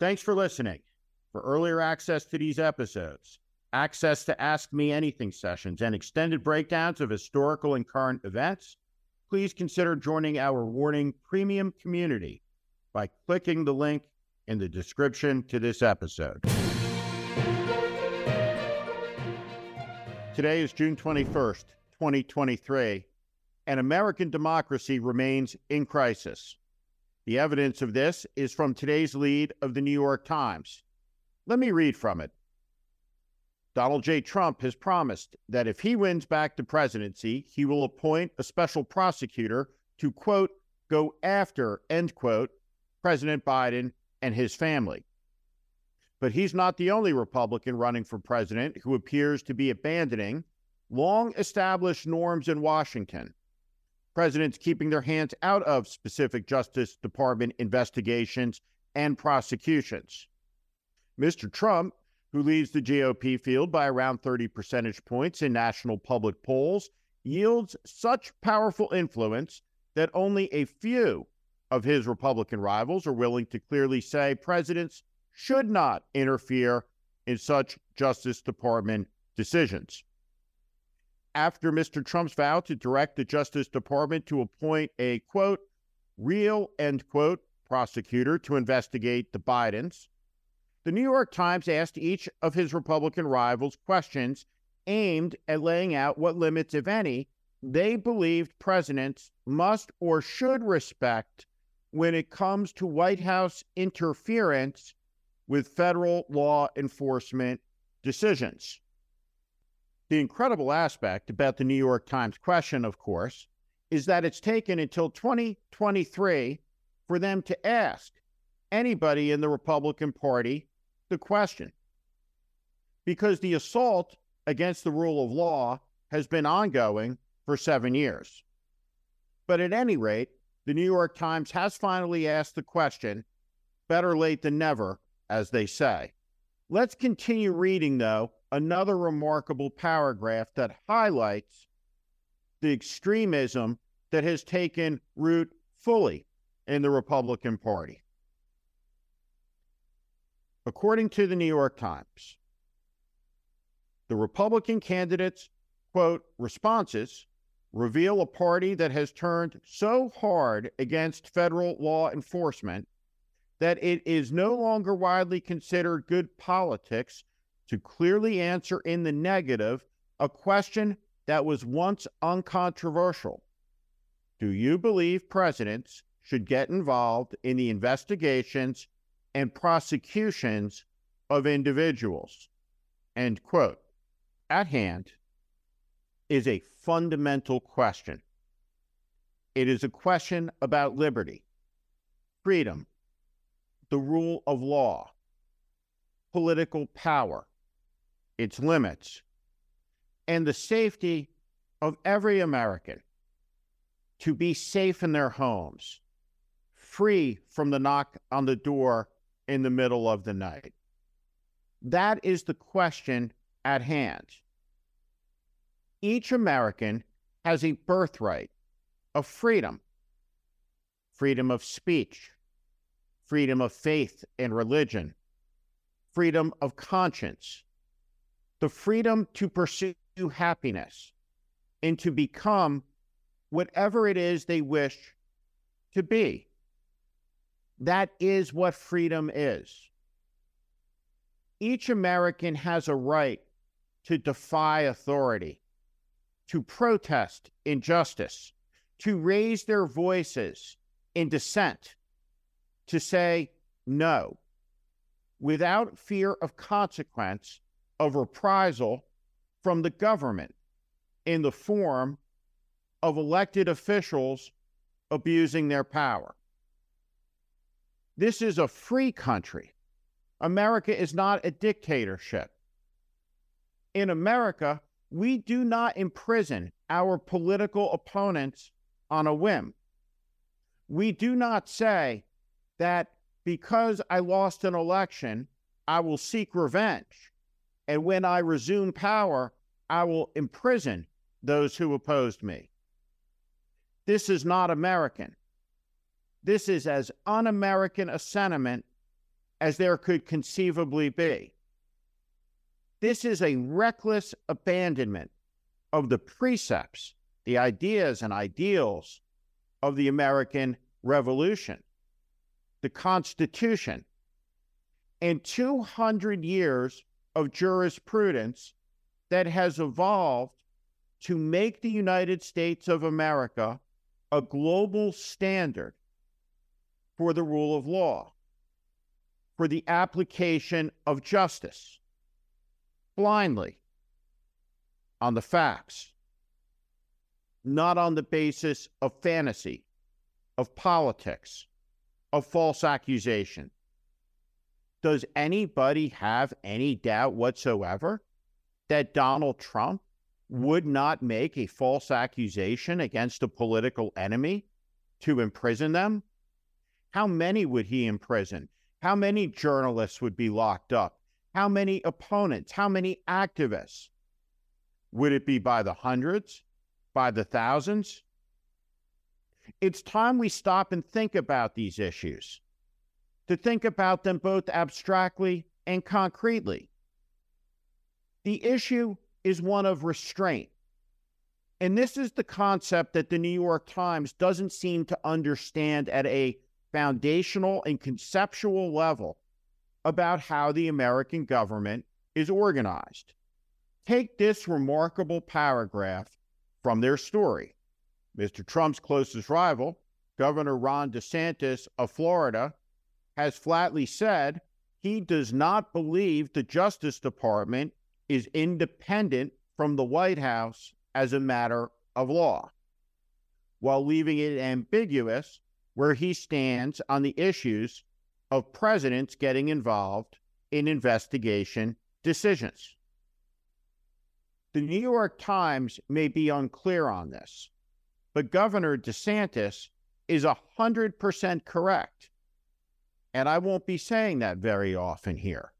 Thanks for listening. For earlier access to these episodes, access to Ask Me Anything sessions, and extended breakdowns of historical and current events, please consider joining our Warning Premium community by clicking the link in the description to this episode. Today is June 21st, 2023, and American democracy remains in crisis. The evidence of this is from today's lead of the New York Times. Let me read from it. Donald J. Trump has promised that if he wins back the presidency, he will appoint a special prosecutor to, quote, go after, end quote, President Biden and his family. But he's not the only Republican running for president who appears to be abandoning long established norms in Washington. Presidents keeping their hands out of specific Justice Department investigations and prosecutions. Mr. Trump, who leads the GOP field by around 30 percentage points in national public polls, yields such powerful influence that only a few of his Republican rivals are willing to clearly say presidents should not interfere in such Justice Department decisions. After Mr. Trump's vow to direct the Justice Department to appoint a quote, real end quote, prosecutor to investigate the Bidens, the New York Times asked each of his Republican rivals questions aimed at laying out what limits, if any, they believed presidents must or should respect when it comes to White House interference with federal law enforcement decisions. The incredible aspect about the New York Times question, of course, is that it's taken until 2023 for them to ask anybody in the Republican Party the question. Because the assault against the rule of law has been ongoing for seven years. But at any rate, the New York Times has finally asked the question better late than never as they say. Let's continue reading, though, another remarkable paragraph that highlights the extremism that has taken root fully in the Republican Party. According to the New York Times, the Republican candidates' quote responses reveal a party that has turned so hard against federal law enforcement that it is no longer widely considered good politics to clearly answer in the negative a question that was once uncontroversial. Do you believe presidents should get involved in the investigations and prosecutions of individuals? End quote. At hand is a fundamental question. It is a question about liberty, freedom, the rule of law, political power, its limits, and the safety of every American to be safe in their homes, free from the knock on the door in the middle of the night. That is the question at hand. Each American has a birthright of freedom freedom of speech, freedom of faith and religion, freedom of conscience, the freedom to pursue happiness and to become whatever it is they wish to be. That is what freedom is. Each American has a right to defy authority, to protest injustice, to raise their voices in dissent, to say no without fear of consequence of reprisal from the government in the form of elected officials abusing their power. This is a free country. America is not a dictatorship. In America, we do not imprison our political opponents on a whim. We do not say, that because I lost an election, I will seek revenge. And when I resume power, I will imprison those who opposed me. This is not American. This is as un American a sentiment as there could conceivably be. This is a reckless abandonment of the precepts, the ideas and ideals of the American Revolution, the Constitution, and 200 years of jurisprudence that has evolved to make the United States of America a global standard for the rule of law, for the application of justice, blindly on the facts, not on the basis of fantasy, of politics, of false accusation. Does anybody have any doubt whatsoever that Donald Trump would not make a false accusation against a political enemy to imprison them? How many would he imprison? How many journalists would be locked up? How many opponents? How many activists? Would it be by the hundreds? By the thousands? It's time we stop and think about these issues, to think about them both abstractly and concretely. The issue is one of restraint. And this is the concept that the New York Times doesn't seem to understand at a foundational and conceptual level about how the American government is organized. Take this remarkable paragraph from their story. Mr. Trump's closest rival, Governor Ron DeSantis of Florida, has flatly said he does not believe the Justice Department is independent from the White House as a matter of law, while leaving it ambiguous where he stands on the issues of presidents getting involved in investigation decisions. The New York Times may be unclear on this, but Governor DeSantis is 100% correct. And I won't be saying that very often here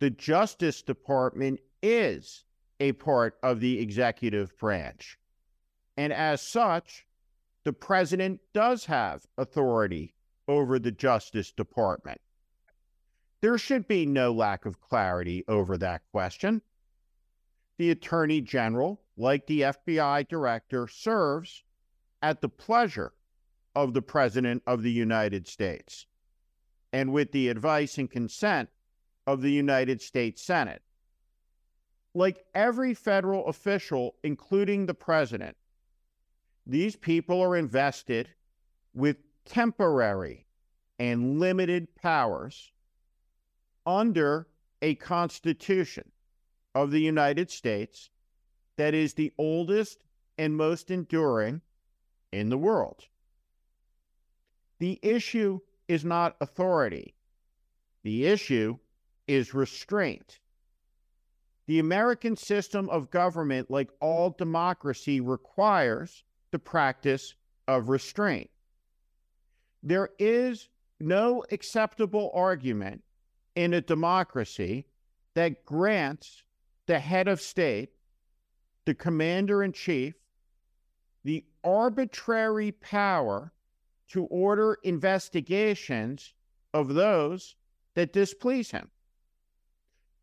the Justice Department is a part of the executive branch. And as such, the president does have authority over the Justice Department. There should be no lack of clarity over that question. The Attorney General, like the FBI Director, serves at the pleasure of the President of the United States and with the advice and consent of the United States Senate. Like every federal official, including the president, these people are invested with temporary and limited powers under a constitution of the United States that is the oldest and most enduring in the world. The issue is not authority. The issue is restraint. The American system of government, like all democracy, requires the practice of restraint. There is no acceptable argument in a democracy that grants the head of state, the commander in chief, the arbitrary power to order investigations of those that displease him.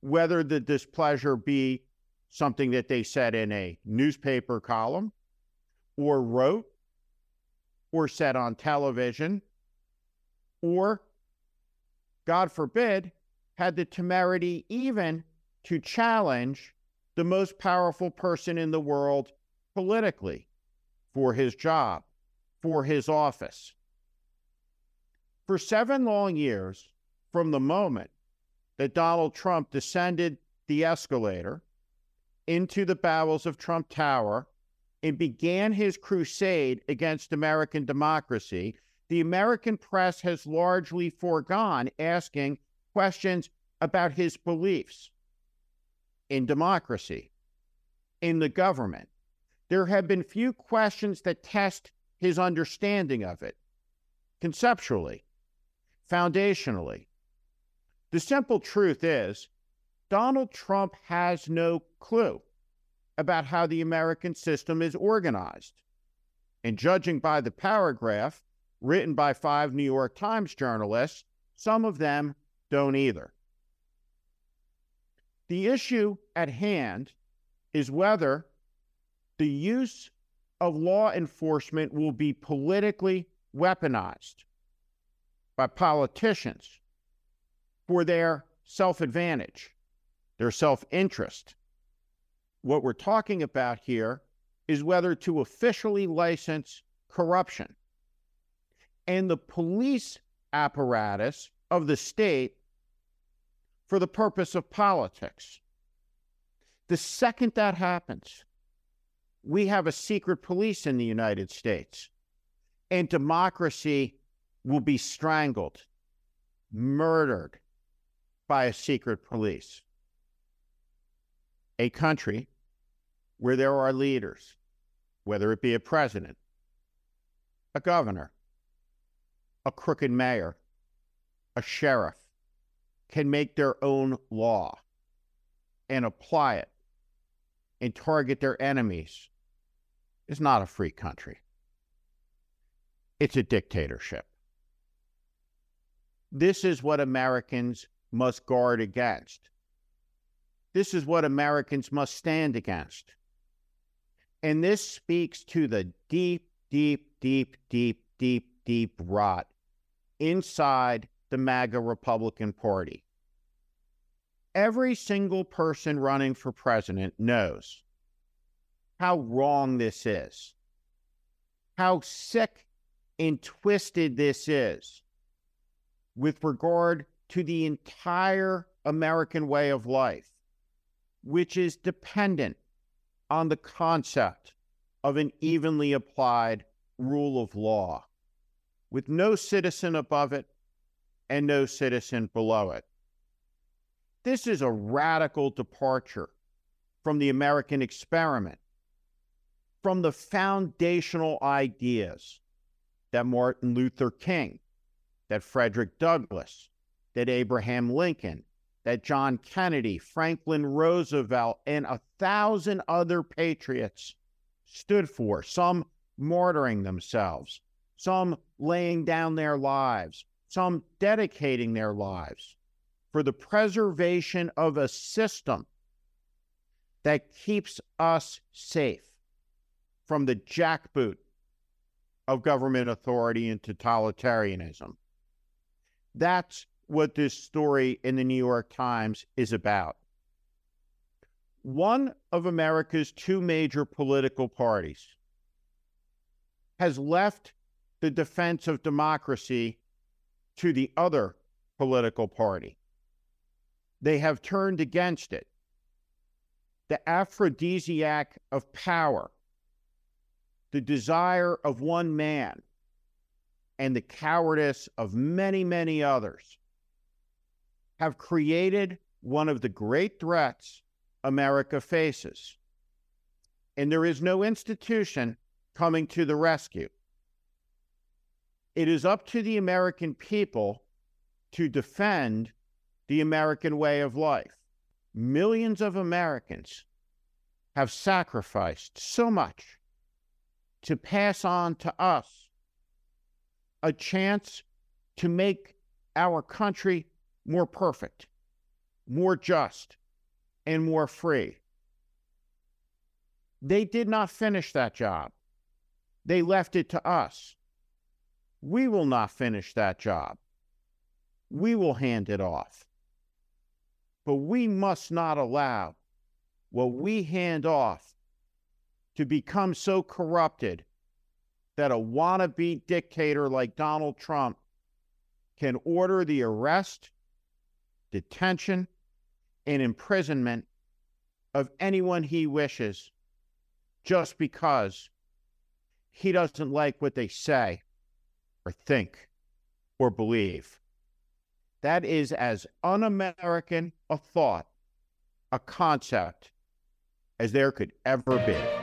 Whether the displeasure be something that they said in a newspaper column or wrote or said on television or, God forbid, had the temerity even to challenge the most powerful person in the world politically for his job, for his office. For seven long years, from the moment that Donald Trump descended the escalator into the bowels of Trump Tower and began his crusade against American democracy, the American press has largely foregone asking questions about his beliefs in democracy, in the government. There have been few questions that test his understanding of it conceptually, foundationally. The simple truth is, Donald Trump has no clue about how the American system is organized. And judging by the paragraph written by five New York Times journalists, some of them don't either. The issue at hand is whether the use of law enforcement will be politically weaponized by politicians for their self advantage, their self interest. What we're talking about here is whether to officially license corruption. And the police apparatus of the state for the purpose of politics. The second that happens, we have a secret police in the United States, and democracy will be strangled, murdered by a secret police. A country where there are leaders, whether it be a president, a governor, a crooked mayor, a sheriff, can make their own law and apply it and target their enemies is not a free country. It's a dictatorship. This is what Americans must guard against. This is what Americans must stand against. And this speaks to the deep, deep, deep, deep, deep, deep rot inside the MAGA Republican Party. Every single person running for president knows how wrong this is, how sick and twisted this is with regard to the entire American way of life, which is dependent on the concept of an evenly applied rule of law, with no citizen above it and no citizen below it. This is a radical departure from the American experiment, from the foundational ideas that Martin Luther King, that Frederick Douglass, that Abraham Lincoln, that John Kennedy, Franklin Roosevelt, and a thousand other patriots stood for, some martyring themselves, some laying down their lives, some dedicating their lives for the preservation of a system that keeps us safe from the jackboot of government authority and totalitarianism. That's what this story in the New York Times is about. One of America's two major political parties has left the defense of democracy to the other political party. They have turned against it. The aphrodisiac of power, the desire of one man, and the cowardice of many, many others have created one of the great threats America faces. And there is no institution coming to the rescue. It is up to the American people to defend the American way of life. Millions of Americans have sacrificed so much to pass on to us a chance to make our country more perfect, more just, and more free. They did not finish that job. They left it to us. We will not finish that job. We will hand it off. But we must not allow what we hand off to become so corrupted that a wannabe dictator like Donald Trump can order the arrest detention, and imprisonment of anyone he wishes just because he doesn't like what they say or think or believe. That is as un American a thought, a concept, as there could ever be.